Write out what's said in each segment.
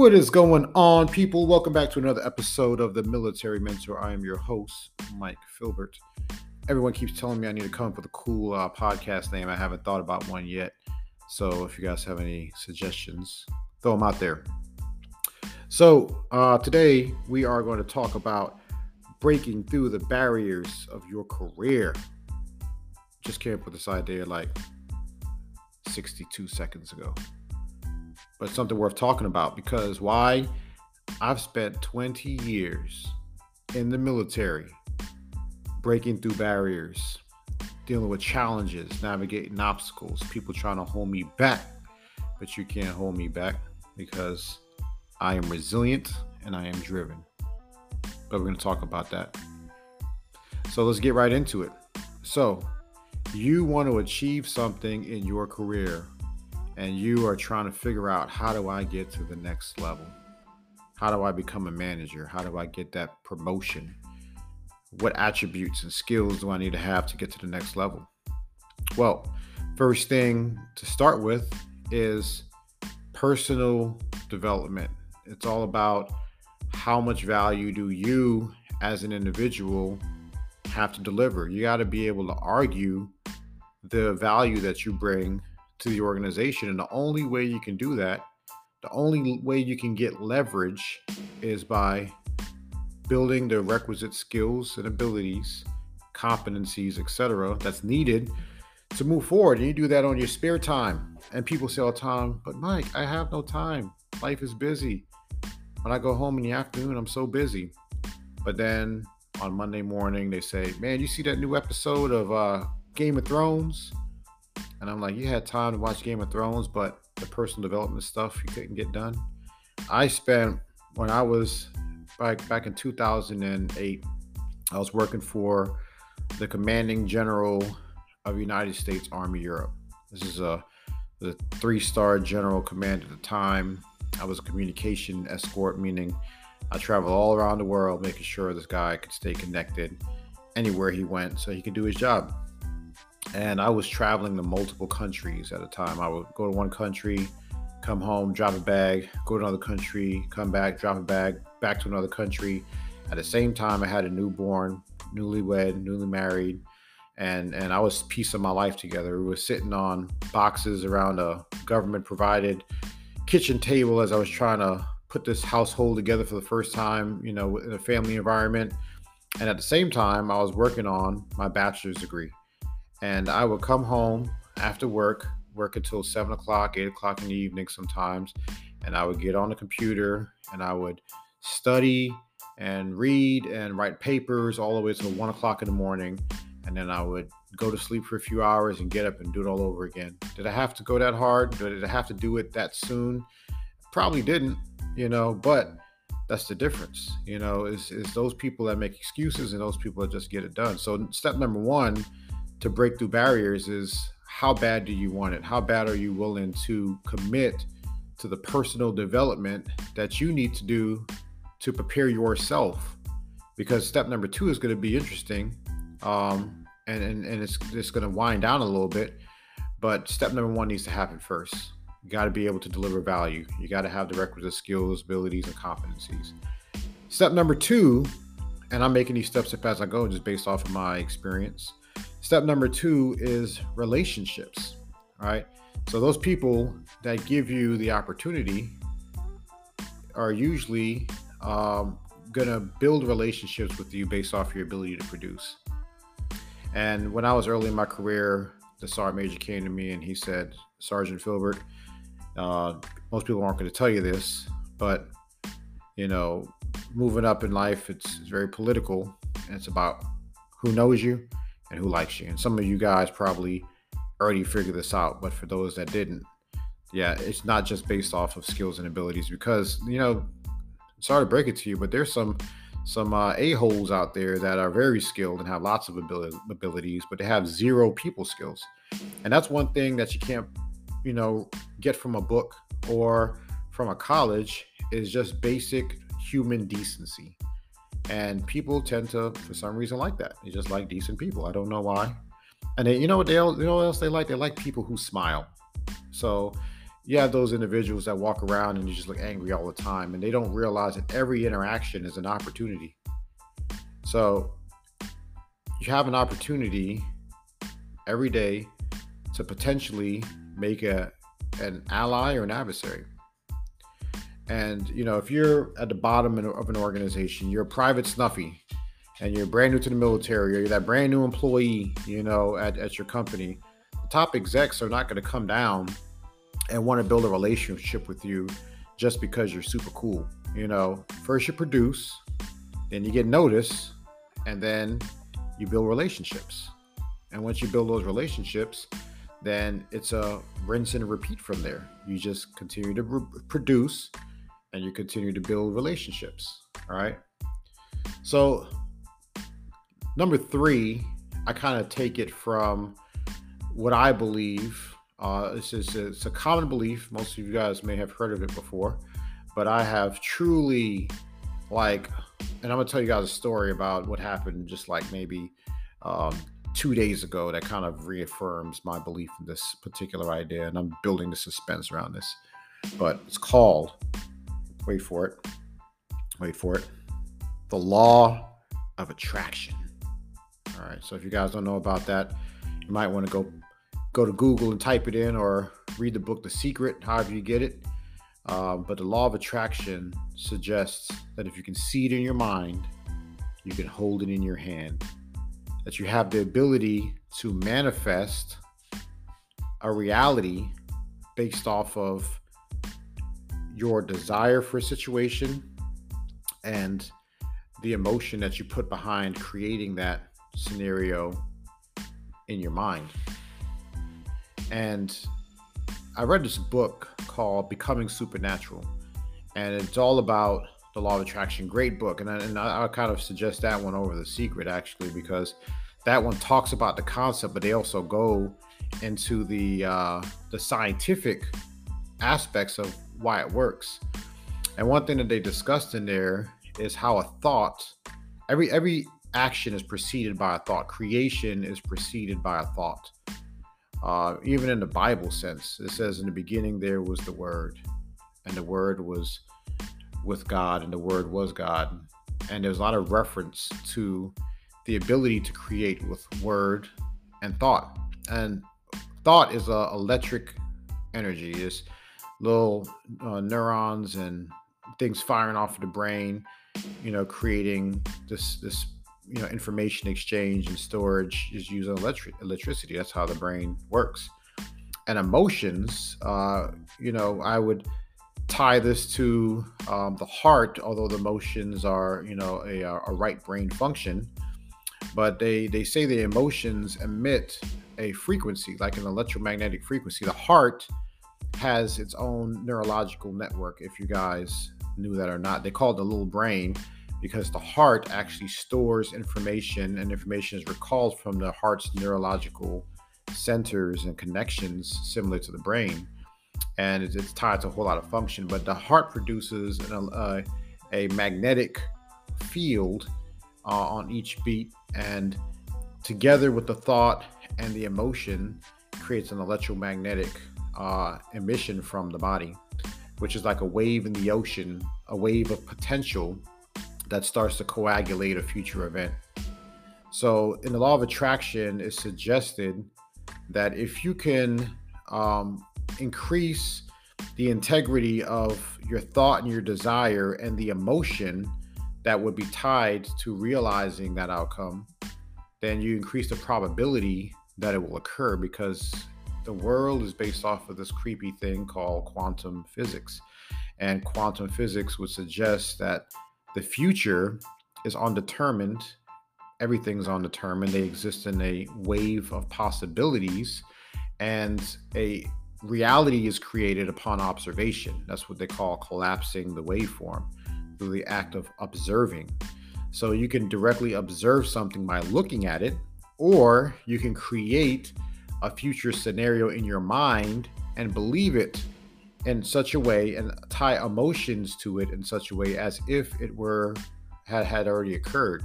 What is going on, people? Welcome back to another episode of the Military Mentor. I am your host, Mike Filbert. Everyone keeps telling me I need to come up with a cool uh, podcast name. I haven't thought about one yet. So if you guys have any suggestions, throw them out there. So uh, today we are going to talk about breaking through the barriers of your career. Just came up with this idea like 62 seconds ago but something worth talking about because why? I've spent 20 years in the military breaking through barriers, dealing with challenges, navigating obstacles, people trying to hold me back. But you can't hold me back because I am resilient and I am driven. But we're going to talk about that. So let's get right into it. So, you want to achieve something in your career and you are trying to figure out how do I get to the next level? How do I become a manager? How do I get that promotion? What attributes and skills do I need to have to get to the next level? Well, first thing to start with is personal development. It's all about how much value do you as an individual have to deliver. You got to be able to argue the value that you bring to the organization. And the only way you can do that, the only way you can get leverage is by building the requisite skills and abilities, competencies, etc., that's needed to move forward. And you do that on your spare time. And people say all the time, but Mike, I have no time. Life is busy. When I go home in the afternoon, I'm so busy. But then on Monday morning, they say, Man, you see that new episode of uh, Game of Thrones? And I'm like, you had time to watch Game of Thrones, but the personal development stuff you couldn't get done. I spent when I was back back in 2008, I was working for the commanding general of United States Army Europe. This is a the three-star general command at the time. I was a communication escort, meaning I traveled all around the world making sure this guy could stay connected anywhere he went so he could do his job and I was traveling to multiple countries at a time. I would go to one country, come home, drop a bag, go to another country, come back, drop a bag, back to another country. At the same time, I had a newborn, newlywed, newly married, and and I was piecing my life together. We were sitting on boxes around a government provided kitchen table as I was trying to put this household together for the first time, you know, in a family environment. And at the same time, I was working on my bachelor's degree and I would come home after work, work until seven o'clock, eight o'clock in the evening sometimes, and I would get on the computer and I would study and read and write papers all the way till one o'clock in the morning, and then I would go to sleep for a few hours and get up and do it all over again. Did I have to go that hard? Did I have to do it that soon? Probably didn't, you know, but that's the difference, you know, is, is those people that make excuses and those people that just get it done. So step number one to break through barriers is how bad do you want it? How bad are you willing to commit to the personal development that you need to do to prepare yourself? Because step number two is going to be interesting. Um, and, and, and it's just going to wind down a little bit. But step number one needs to happen first. You got to be able to deliver value. You got to have the requisite skills, abilities, and competencies. Step number two, and I'm making these steps up as I go, just based off of my experience Step number two is relationships, right? So those people that give you the opportunity are usually um, gonna build relationships with you based off your ability to produce. And when I was early in my career, the sergeant major came to me and he said, Sergeant Filbert, uh, most people aren't going to tell you this, but you know, moving up in life, it's, it's very political. And it's about who knows you and who likes you. And some of you guys probably already figured this out, but for those that didn't, yeah, it's not just based off of skills and abilities because, you know, sorry to break it to you, but there's some some uh, a-holes out there that are very skilled and have lots of ability, abilities, but they have zero people skills. And that's one thing that you can't, you know, get from a book or from a college is just basic human decency. And people tend to, for some reason, like that. They just like decent people. I don't know why. And they, you know what they, you know what else they like? They like people who smile. So you have those individuals that walk around and you just look angry all the time and they don't realize that every interaction is an opportunity. So you have an opportunity every day to potentially make a an ally or an adversary. And you know, if you're at the bottom of an organization, you're a private snuffy, and you're brand new to the military, or you're that brand new employee, you know, at, at your company, the top execs are not going to come down and want to build a relationship with you just because you're super cool. You know, first you produce, then you get notice, and then you build relationships. And once you build those relationships, then it's a rinse and repeat from there. You just continue to re- produce and you continue to build relationships. All right. So, number three, I kind of take it from what I believe. Uh, this is it's a common belief. Most of you guys may have heard of it before, but I have truly like, and I'm gonna tell you guys a story about what happened just like maybe um, two days ago that kind of reaffirms my belief in this particular idea, and I'm building the suspense around this. But it's called, wait for it, wait for it, the law of attraction. All right, so if you guys don't know about that, you might want to go go to Google and type it in, or read the book The Secret, however you get it. Um, but the law of attraction suggests that if you can see it in your mind, you can hold it in your hand that you have the ability to manifest a reality based off of your desire for a situation and the emotion that you put behind creating that scenario in your mind. And I read this book called Becoming Supernatural, and it's all about the Law of Attraction. Great book, and I, and I, I kind of suggest that one over The Secret actually because that one talks about the concept, but they also go into the uh, the scientific aspects of why it works. And one thing that they discussed in there is how a thought, every every action is preceded by a thought. Creation is preceded by a thought. Uh, even in the Bible sense, it says in the beginning there was the Word, and the Word was with God, and the Word was God. And there's a lot of reference to the ability to create with word and thought. And thought is a electric energy. It's little uh, neurons and things firing off of the brain, you know, creating this this you know information exchange and storage is using electric electricity. That's how the brain works. And emotions, uh, you know, I would tie this to um, the heart, although the emotions are, you know, a, a right brain function. But they they say the emotions emit a frequency, like an electromagnetic frequency. The heart has its own neurological network. If you guys knew that or not, they call it the little brain because the heart actually stores information, and information is recalled from the heart's neurological centers and connections similar to the brain and it's, it's tied to a whole lot of function. But the heart produces an, uh, a magnetic field uh, on each beat, and together with the thought and the emotion, creates an electromagnetic uh, emission from the body, which is like a wave in the ocean, a wave of potential that starts to coagulate a future event. So, in the law of attraction, it's suggested that if you can um, increase the integrity of your thought and your desire and the emotion that would be tied to realizing that outcome, then you increase the probability that it will occur because the world is based off of this creepy thing called quantum physics. And quantum physics would suggest that the future is undetermined. Everything's undetermined. They exist in a wave of possibilities. And a reality is created upon observation. That's what they call collapsing the waveform through the act of observing. So you can directly observe something by looking at it, or you can create a future scenario in your mind and believe it in such a way and tie emotions to it in such a way as if it were had had already occurred.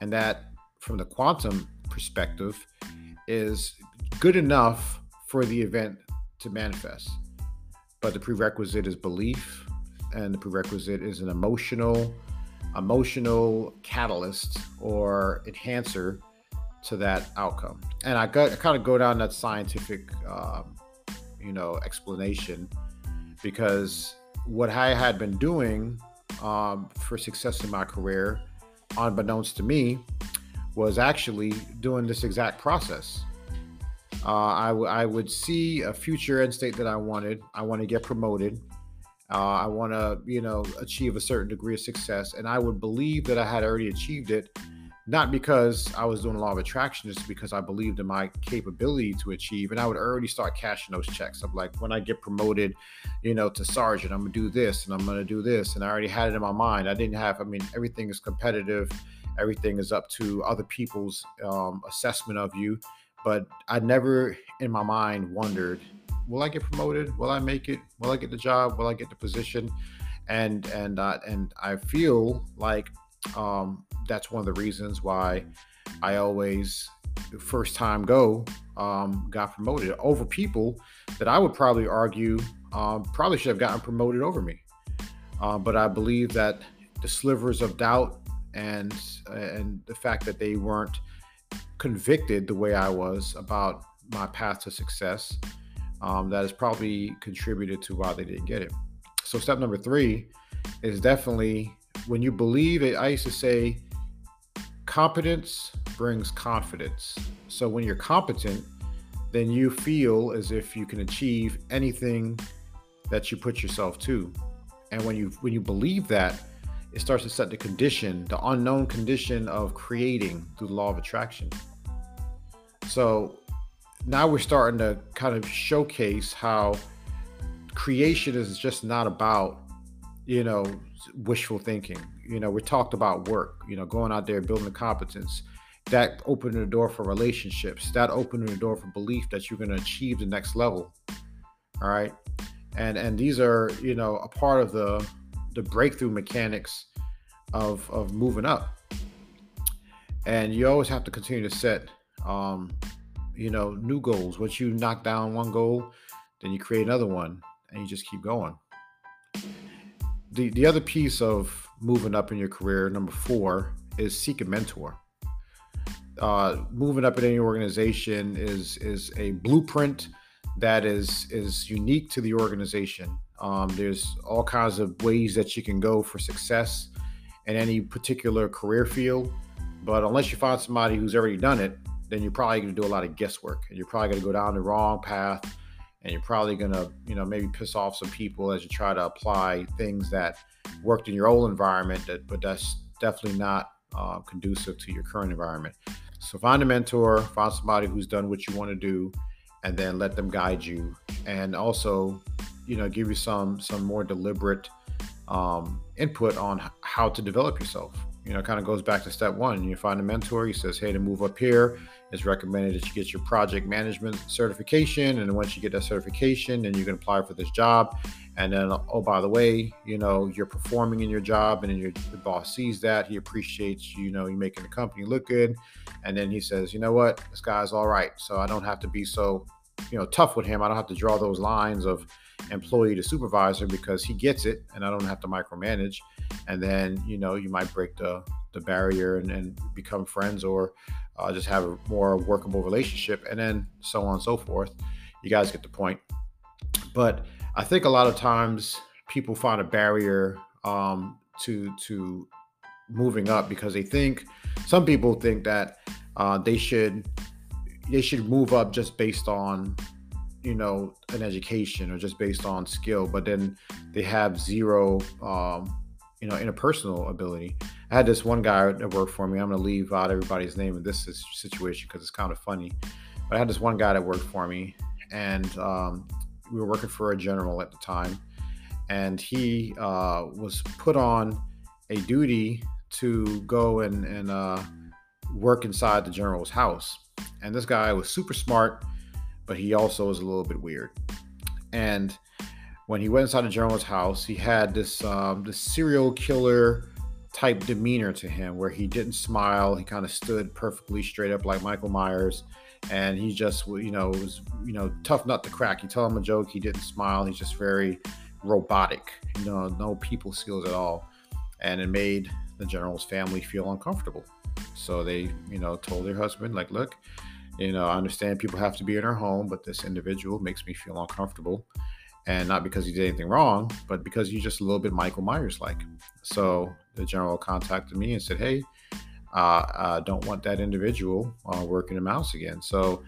And that from the quantum perspective is good enough for the event to manifest. but the prerequisite is belief, and the prerequisite is an emotional, emotional catalyst or enhancer to that outcome. And I got I kind of go down that scientific, um, you know, explanation because what I had been doing um, for success in my career, unbeknownst to me, was actually doing this exact process. Uh, I, w- I would see a future end state that I wanted. I want to get promoted. Uh, I want to, you know, achieve a certain degree of success, and I would believe that I had already achieved it not because I was doing a law of attraction, just because I believed in my capability to achieve. And I would already start cashing those checks. I'm like, when I get promoted, you know, to sergeant, I'm gonna do this and I'm gonna do this. And I already had it in my mind. I didn't have, I mean, everything is competitive, everything is up to other people's um, assessment of you. But I never in my mind wondered, will I get promoted? Will I make it? Will I get the job? Will I get the position? And and uh, and I feel like um, that's one of the reasons why I always first time go um, got promoted over people that I would probably argue um, probably should have gotten promoted over me. Uh, but I believe that the slivers of doubt and and the fact that they weren't convicted the way I was about my path to success, um, that has probably contributed to why they didn't get it. So step number three is definitely when you believe it. I used to say competence brings confidence. So when you're competent, then you feel as if you can achieve anything that you put yourself to. And when you when you believe that, it starts to set the condition, the unknown condition of creating through the law of attraction. So now we're starting to kind of showcase how creation is just not about, you know, wishful thinking. You know, we talked about work, you know, going out there, building the competence. That opening the door for relationships, that opening the door for belief that you're going to achieve the next level. All right. And and these are, you know, a part of the the breakthrough mechanics of of moving up. And you always have to continue to set um, you know, new goals. Once you knock down one goal, then you create another one and you just keep going the the other piece of moving up in your career, number four, is seek a mentor. Uh, moving up in any organization is is a blueprint that is is unique to the organization. Um, there's all kinds of ways that you can go for success in any particular career field, but unless you find somebody who's already done it, then you're probably going to do a lot of guesswork, and you're probably going to go down the wrong path and you're probably going to you know maybe piss off some people as you try to apply things that worked in your old environment that but that's definitely not uh, conducive to your current environment. So find a mentor find somebody who's done what you want to do and then let them guide you. And also you know give you some some more deliberate um, input on how to develop yourself. You know, kind of goes back to step one. You find a mentor, he says, hey, to move up here, it's recommended that you get your project management certification. And once you get that certification, then you can apply for this job. And then, oh, by the way, you know, you're performing in your job and then your, boss sees that. He appreciates, you know, you making the company look good. And then he says, you know what, this guy's all right. So I don't have to be so, you know, tough with him. I don't have to draw those lines of employee to supervisor because he gets it and I don't have to micromanage and then you know you might break the the barrier and, and become friends or uh, just have a more workable relationship and then so on and so forth you guys get the point but i think a lot of times people find a barrier um, to to moving up because they think some people think that uh, they should they should move up just based on you know an education or just based on skill but then they have zero um, you know interpersonal ability. I had this one guy that worked for me. I'm going to leave out everybody's name in this situation because it's kind of funny. But I had this one guy that worked for me, and um, we were working for a general at the time, and he uh, was put on a duty to go and, and uh, work inside the general's house. And this guy was super smart, but he also was a little bit weird. And when he went inside the general's house, he had this um, this serial killer type demeanor to him, where he didn't smile. He kind of stood perfectly straight up like Michael Myers, and he just you know was you know tough nut to crack. You tell him a joke, he didn't smile. He's just very robotic. You know, no people skills at all, and it made the general's family feel uncomfortable. So they you know told their husband like, look. You know, I understand people have to be in our home, but this individual makes me feel uncomfortable and not because he did anything wrong, but because he's just a little bit Michael Myers like. So the general contacted me and said, "Hey, uh, I don't want that individual uh, working in mouse again." So,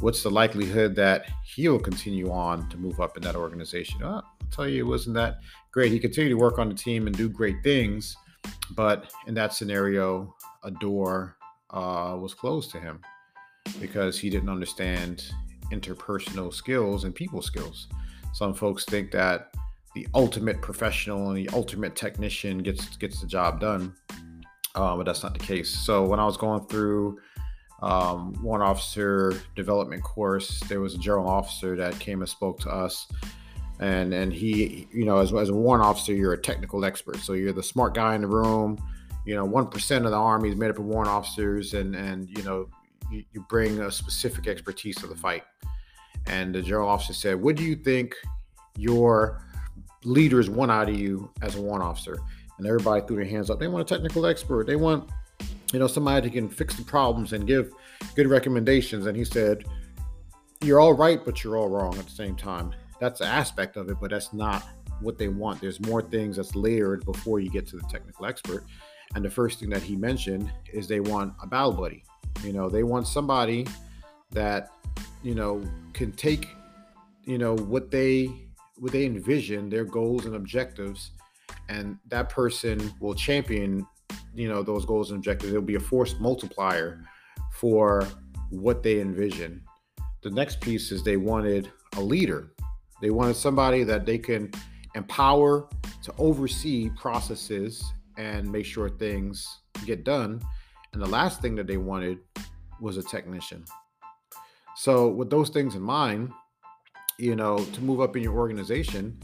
what's the likelihood that he'll continue on to move up in that organization? Uh, I'll tell you, it wasn't that great. He continued to work on the team and do great things, but in that scenario, a door uh, was closed to him because he didn't understand interpersonal skills and people skills. Some folks think that the ultimate professional and the ultimate technician gets gets the job done, uh, but that's not the case. So when I was going through um, warrant officer development course, there was a general officer that came and spoke to us. And, and he, you know, as, as a warrant officer, you're a technical expert. So you're the smart guy in the room. You know, 1% of the Army is made up of warrant officers, and, and you know, you, you bring a specific expertise to the fight. And the general officer said, What do you think your leaders want out of you as a warrant officer? And everybody threw their hands up. They want a technical expert. They want, you know, somebody who can fix the problems and give good recommendations. And he said, You're all right, but you're all wrong at the same time. That's an aspect of it, but that's not what they want. There's more things that's layered before you get to the technical expert. And the first thing that he mentioned is they want a battle buddy. You know, they want somebody that, you know, can take, you know, what they what they envision, their goals and objectives, and that person will champion, you know, those goals and objectives. It'll be a force multiplier for what they envision. The next piece is they wanted a leader. They wanted somebody that they can empower to oversee processes and make sure things get done. And the last thing that they wanted was a technician. So, with those things in mind, you know, to move up in your organization,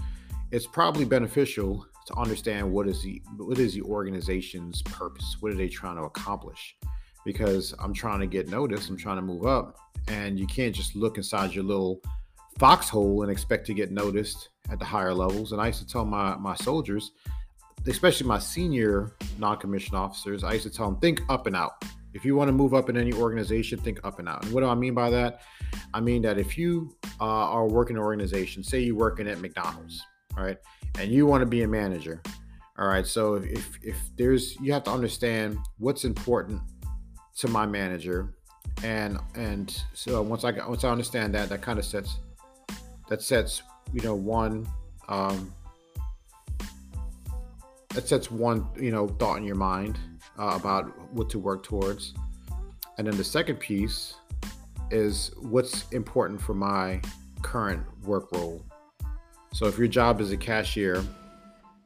it's probably beneficial to understand what is the what is the organization's purpose. What are they trying to accomplish? Because I'm trying to get noticed. I'm trying to move up, and you can't just look inside your little foxhole and expect to get noticed at the higher levels. And I used to tell my my soldiers, especially my senior non-commissioned officers, I used to tell them think up and out. If you want to move up in any organization, think up and out. And what do I mean by that? I mean that if you uh, are working an organization, say you're working at McDonald's, all right, and you want to be a manager, all right. So if if there's you have to understand what's important to my manager, and and so once I once I understand that, that kind of sets that sets you know one um, that sets one you know thought in your mind uh, about what to work towards. And then the second piece is what's important for my current work role. So if your job is a cashier,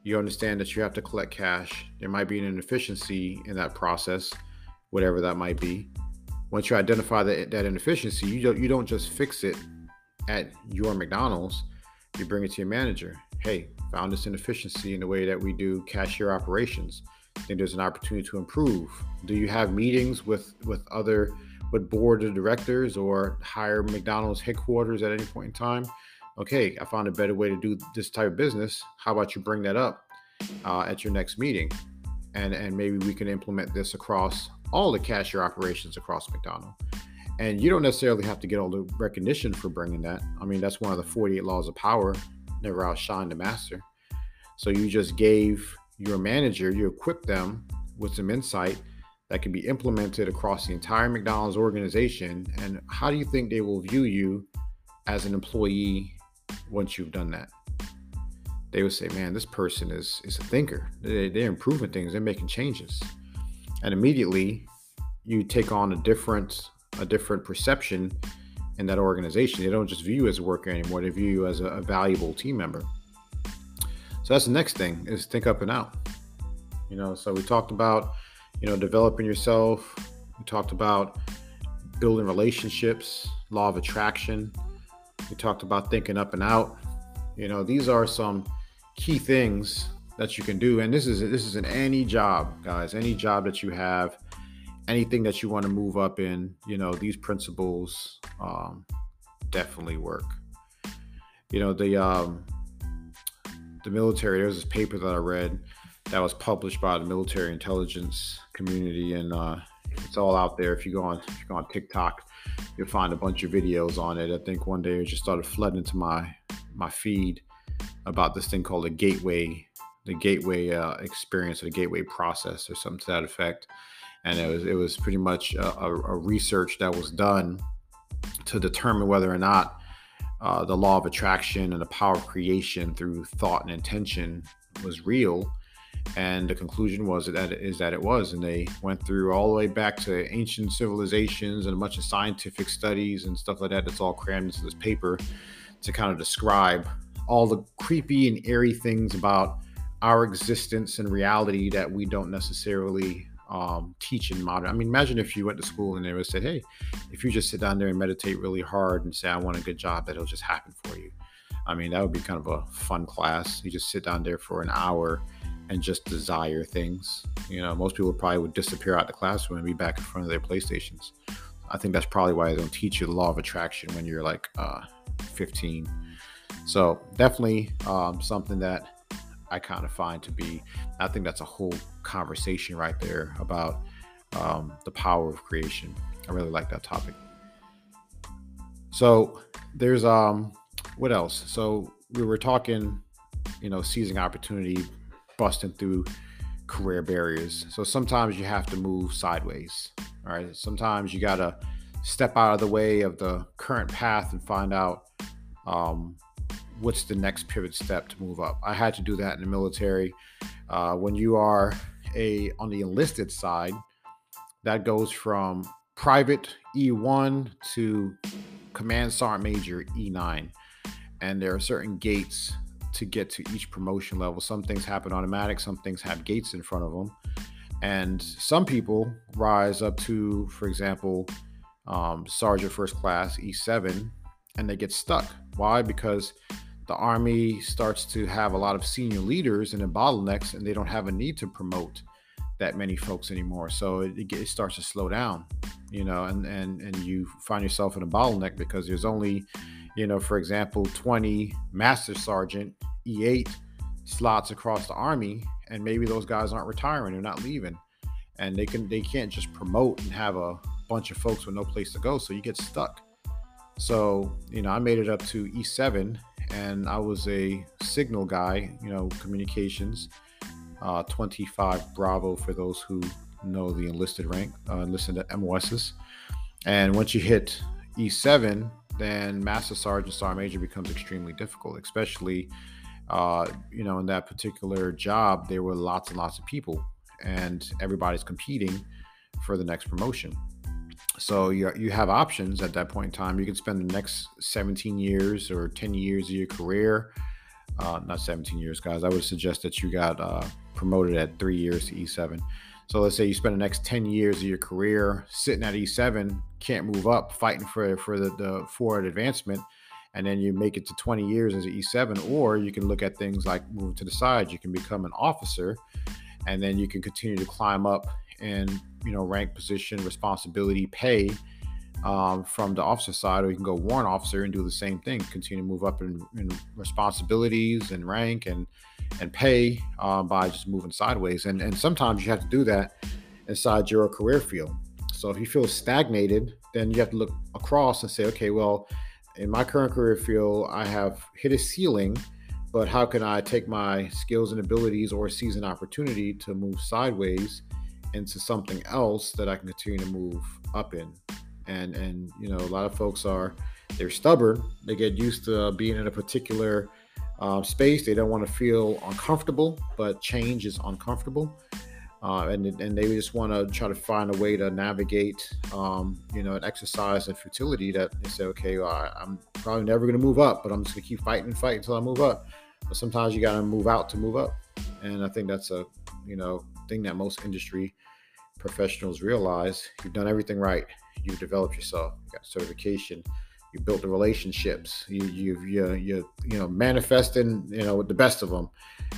you understand that you have to collect cash. There might be an inefficiency in that process, whatever that might be. Once you identify that, that inefficiency, you don't, you don't just fix it at your McDonald's, you bring it to your manager. Hey, found this inefficiency in the way that we do cashier operations think there's an opportunity to improve. Do you have meetings with with other with board of directors or higher McDonald's headquarters at any point in time? Okay, I found a better way to do this type of business. How about you bring that up uh, at your next meeting, and and maybe we can implement this across all the cashier operations across McDonald's. And you don't necessarily have to get all the recognition for bringing that. I mean, that's one of the 48 laws of power. Never outshine the master. So you just gave your manager, you equip them with some insight that can be implemented across the entire McDonald's organization. And how do you think they will view you as an employee once you've done that? They would say, man, this person is, is a thinker. They, they're improving things, they're making changes. And immediately you take on a different a different perception in that organization. They don't just view you as a worker anymore, they view you as a, a valuable team member. So that's the next thing is think up and out. You know, so we talked about, you know, developing yourself. We talked about building relationships, law of attraction. We talked about thinking up and out. You know, these are some key things that you can do. And this is this is in any job, guys, any job that you have. anything that you want to move up in, you know, these principles um, definitely work. You know, the um, the military. There's this paper that I read that was published by the military intelligence community, and uh, it's all out there. If you go on, if you go on TikTok, you'll find a bunch of videos on it. I think one day it just started flooding into my my feed about this thing called the gateway, the gateway uh, experience or the gateway process or something to that effect. And it was it was pretty much a, a, a research that was done to determine whether or not uh, the law of attraction and the power of creation through thought and intention was real. And the conclusion was that it is that it was. And they went through all the way back to ancient civilizations and a bunch of scientific studies and stuff like that. That's all crammed into this paper to kind of describe all the creepy and airy things about our existence and reality that we don't necessarily um, teach modern. I mean, imagine if you went to school and they would say, "Hey, if you just sit down there and meditate really hard and say I want a good job, that'll just happen for you." I mean, that would be kind of a fun class. You just sit down there for an hour and just desire things. You know, most people probably would disappear out the classroom and be back in front of their PlayStations. I think that's probably why they don't teach you the law of attraction when you're like uh, 15. So definitely um, something that I kind of find to be, I think that's a whole conversation right there about um, the power of creation. I really like that topic. So there's um what else? So we were talking, you know, seizing opportunity, busting through career barriers. So sometimes you have to move sideways. All right. Sometimes you gotta step out of the way of the current path and find out um, what's the next pivot step to move up. I had to do that in the military. Uh, when you are a on the enlisted side, that goes from private E1 to command sergeant major E9, and there are certain gates to get to each promotion level. Some things happen automatic, some things have gates in front of them, and some people rise up to, for example, um, sergeant first class E7, and they get stuck. Why? Because the army starts to have a lot of senior leaders and then bottlenecks, and they don't have a need to promote that many folks anymore. So it, it starts to slow down, you know, and and and you find yourself in a bottleneck because there's only, you know, for example, 20 master sergeant E8 slots across the army, and maybe those guys aren't retiring, they're not leaving, and they can they can't just promote and have a bunch of folks with no place to go, so you get stuck. So you know, I made it up to E7 and I was a signal guy, you know, communications, uh, 25 Bravo for those who know the enlisted rank, uh, enlisted MOSs. And once you hit E7, then Master Sergeant Sergeant Major becomes extremely difficult, especially, uh, you know, in that particular job, there were lots and lots of people, and everybody's competing for the next promotion. So you you have options at that point in time. You can spend the next 17 years or 10 years of your career. Uh, not 17 years, guys. I would suggest that you got uh, promoted at three years to E7. So let's say you spend the next 10 years of your career sitting at E7, can't move up, fighting for for the, the forward advancement, and then you make it to 20 years as an E7. Or you can look at things like moving to the side. You can become an officer, and then you can continue to climb up and you know rank, position, responsibility, pay um, from the officer side, or you can go warrant officer and do the same thing, continue to move up in, in responsibilities and rank and and pay uh, by just moving sideways. And and sometimes you have to do that inside your career field. So if you feel stagnated, then you have to look across and say, okay, well, in my current career field, I have hit a ceiling but how can I take my skills and abilities or seize an opportunity to move sideways into something else that I can continue to move up in. And and you know, a lot of folks are they're stubborn. They get used to being in a particular uh, space. They don't want to feel uncomfortable, but change is uncomfortable. Uh, and and they just want to try to find a way to navigate, um, you know, an exercise and futility that they say, okay, well, I, am probably never going to move up, but I'm just going to keep fighting and fighting until I move up. But sometimes you got to move out to move up, and I think that's a you know thing that most industry professionals realize you've done everything right. You've developed yourself, you got certification, you built the relationships, you you you you you know manifesting you know with the best of them,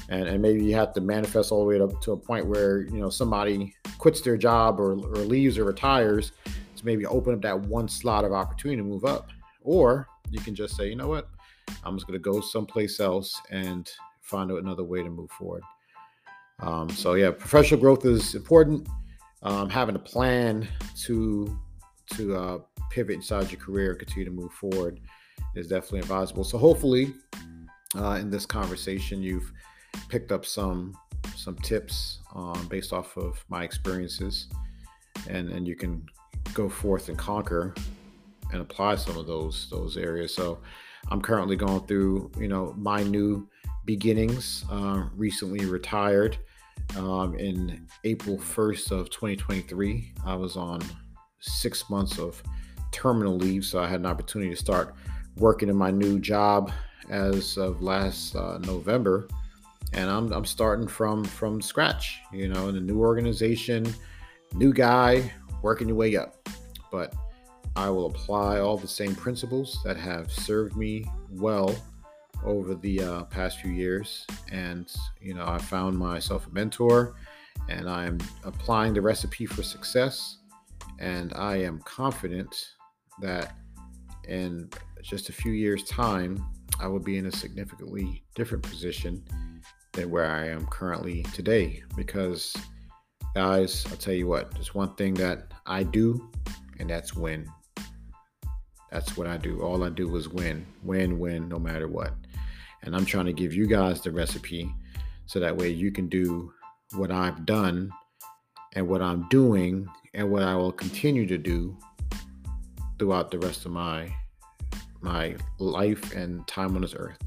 and and maybe you have to manifest all the way up to a point where you know somebody quits their job or or leaves or retires to maybe open up that one slot of opportunity to move up, or you can just say, you know what, I'm just going to go someplace else and find another way to move forward. Um, so yeah, professional growth is important. Um, having a plan to to uh, pivot inside your career continue to move forward is definitely advisable. So hopefully, uh, in this conversation, you've picked up some some tips um, based off of my experiences, and and you can go forth and conquer and apply some of those those areas. So I'm currently going through you know my new beginnings. Uh, recently retired um, in April 1st of 2023. I was on six months of terminal leave, so I had an opportunity to start working in my new job as of last uh, November, and I'm, I'm starting from from scratch. You know, in a new organization, new guy, working your way up. But I will apply all the same principles that have served me well over the uh, past few years. And, you know, I found myself a mentor and I'm applying the recipe for success. And I am confident that in just a few years' time, I will be in a significantly different position than where I am currently today. Because, guys, I'll tell you what, there's one thing that I do, and that's win. That's what I do. All I do is win, win, win, no matter what. And I'm trying to give you guys the recipe so that way you can do what I've done and what I'm doing and what I will continue to do throughout the rest of my my life and time on this earth.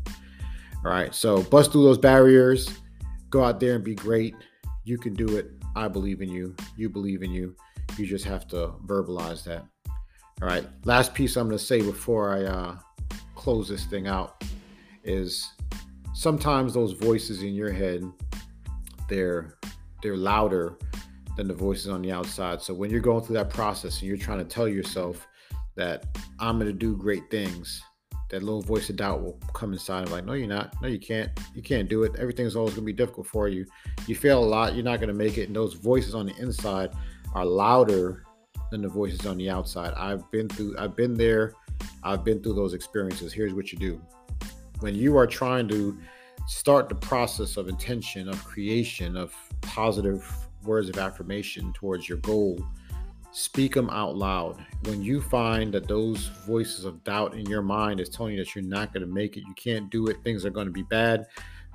All right, so bust through those barriers, go out there and be great. You can do it. I believe in you. You believe in you. You just have to verbalize that. All right, last piece I'm going to say before I uh, close this thing out is sometimes those voices in your head they're they're louder than the voices on the outside. So when you're going through that process and you're trying to tell yourself that I'm going to do great things, that little voice of doubt will come inside and be like, no, you're not. No, you can't. You can't do it. Everything's always going to be difficult for you. You fail a lot. You're not going to make it. And those voices on the inside are louder than the voices on the outside. I've been through. I've been there. I've been through those experiences. Here's what you do when you are trying to start the process of intention, of creation, of positive words of affirmation towards your goal, speak them out loud. When you find that those voices of doubt in your mind is telling you that you're not going to make it, you can't do it, things are going to be bad,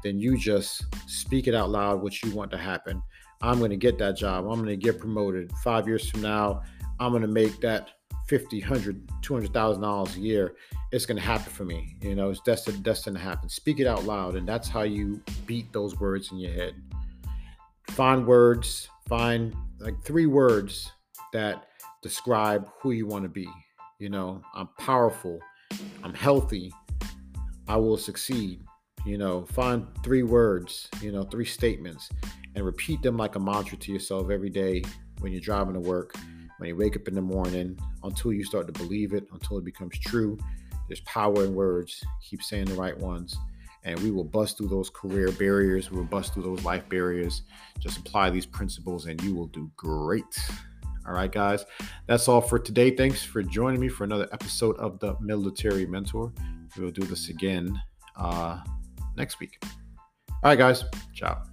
then you just speak it out loud what you want to happen. I'm going to get that job. I'm going to get promoted. Five years from now, I'm going to make that 50, 100, 200,000 dollars a year, it's going to happen for me. You know, it's destined, destined to happen. Speak it out loud, and that's how you beat those words in your head. Find words, find like three words that describe who you want to be. You know, I'm powerful, I'm healthy, I will succeed. You know, find three words, you know, three statements, and repeat them like a mantra to yourself every day when you're driving to work when you wake up in the morning until you start to believe it, until it becomes true. There's power in words. Keep saying the right ones. And we will bust through those career barriers. We will bust through those life barriers. Just apply these principles and you will do great. All right, guys. That's all for today. Thanks for joining me for another episode of the Military Mentor. We'll do this again uh, next week. All right, guys. Ciao.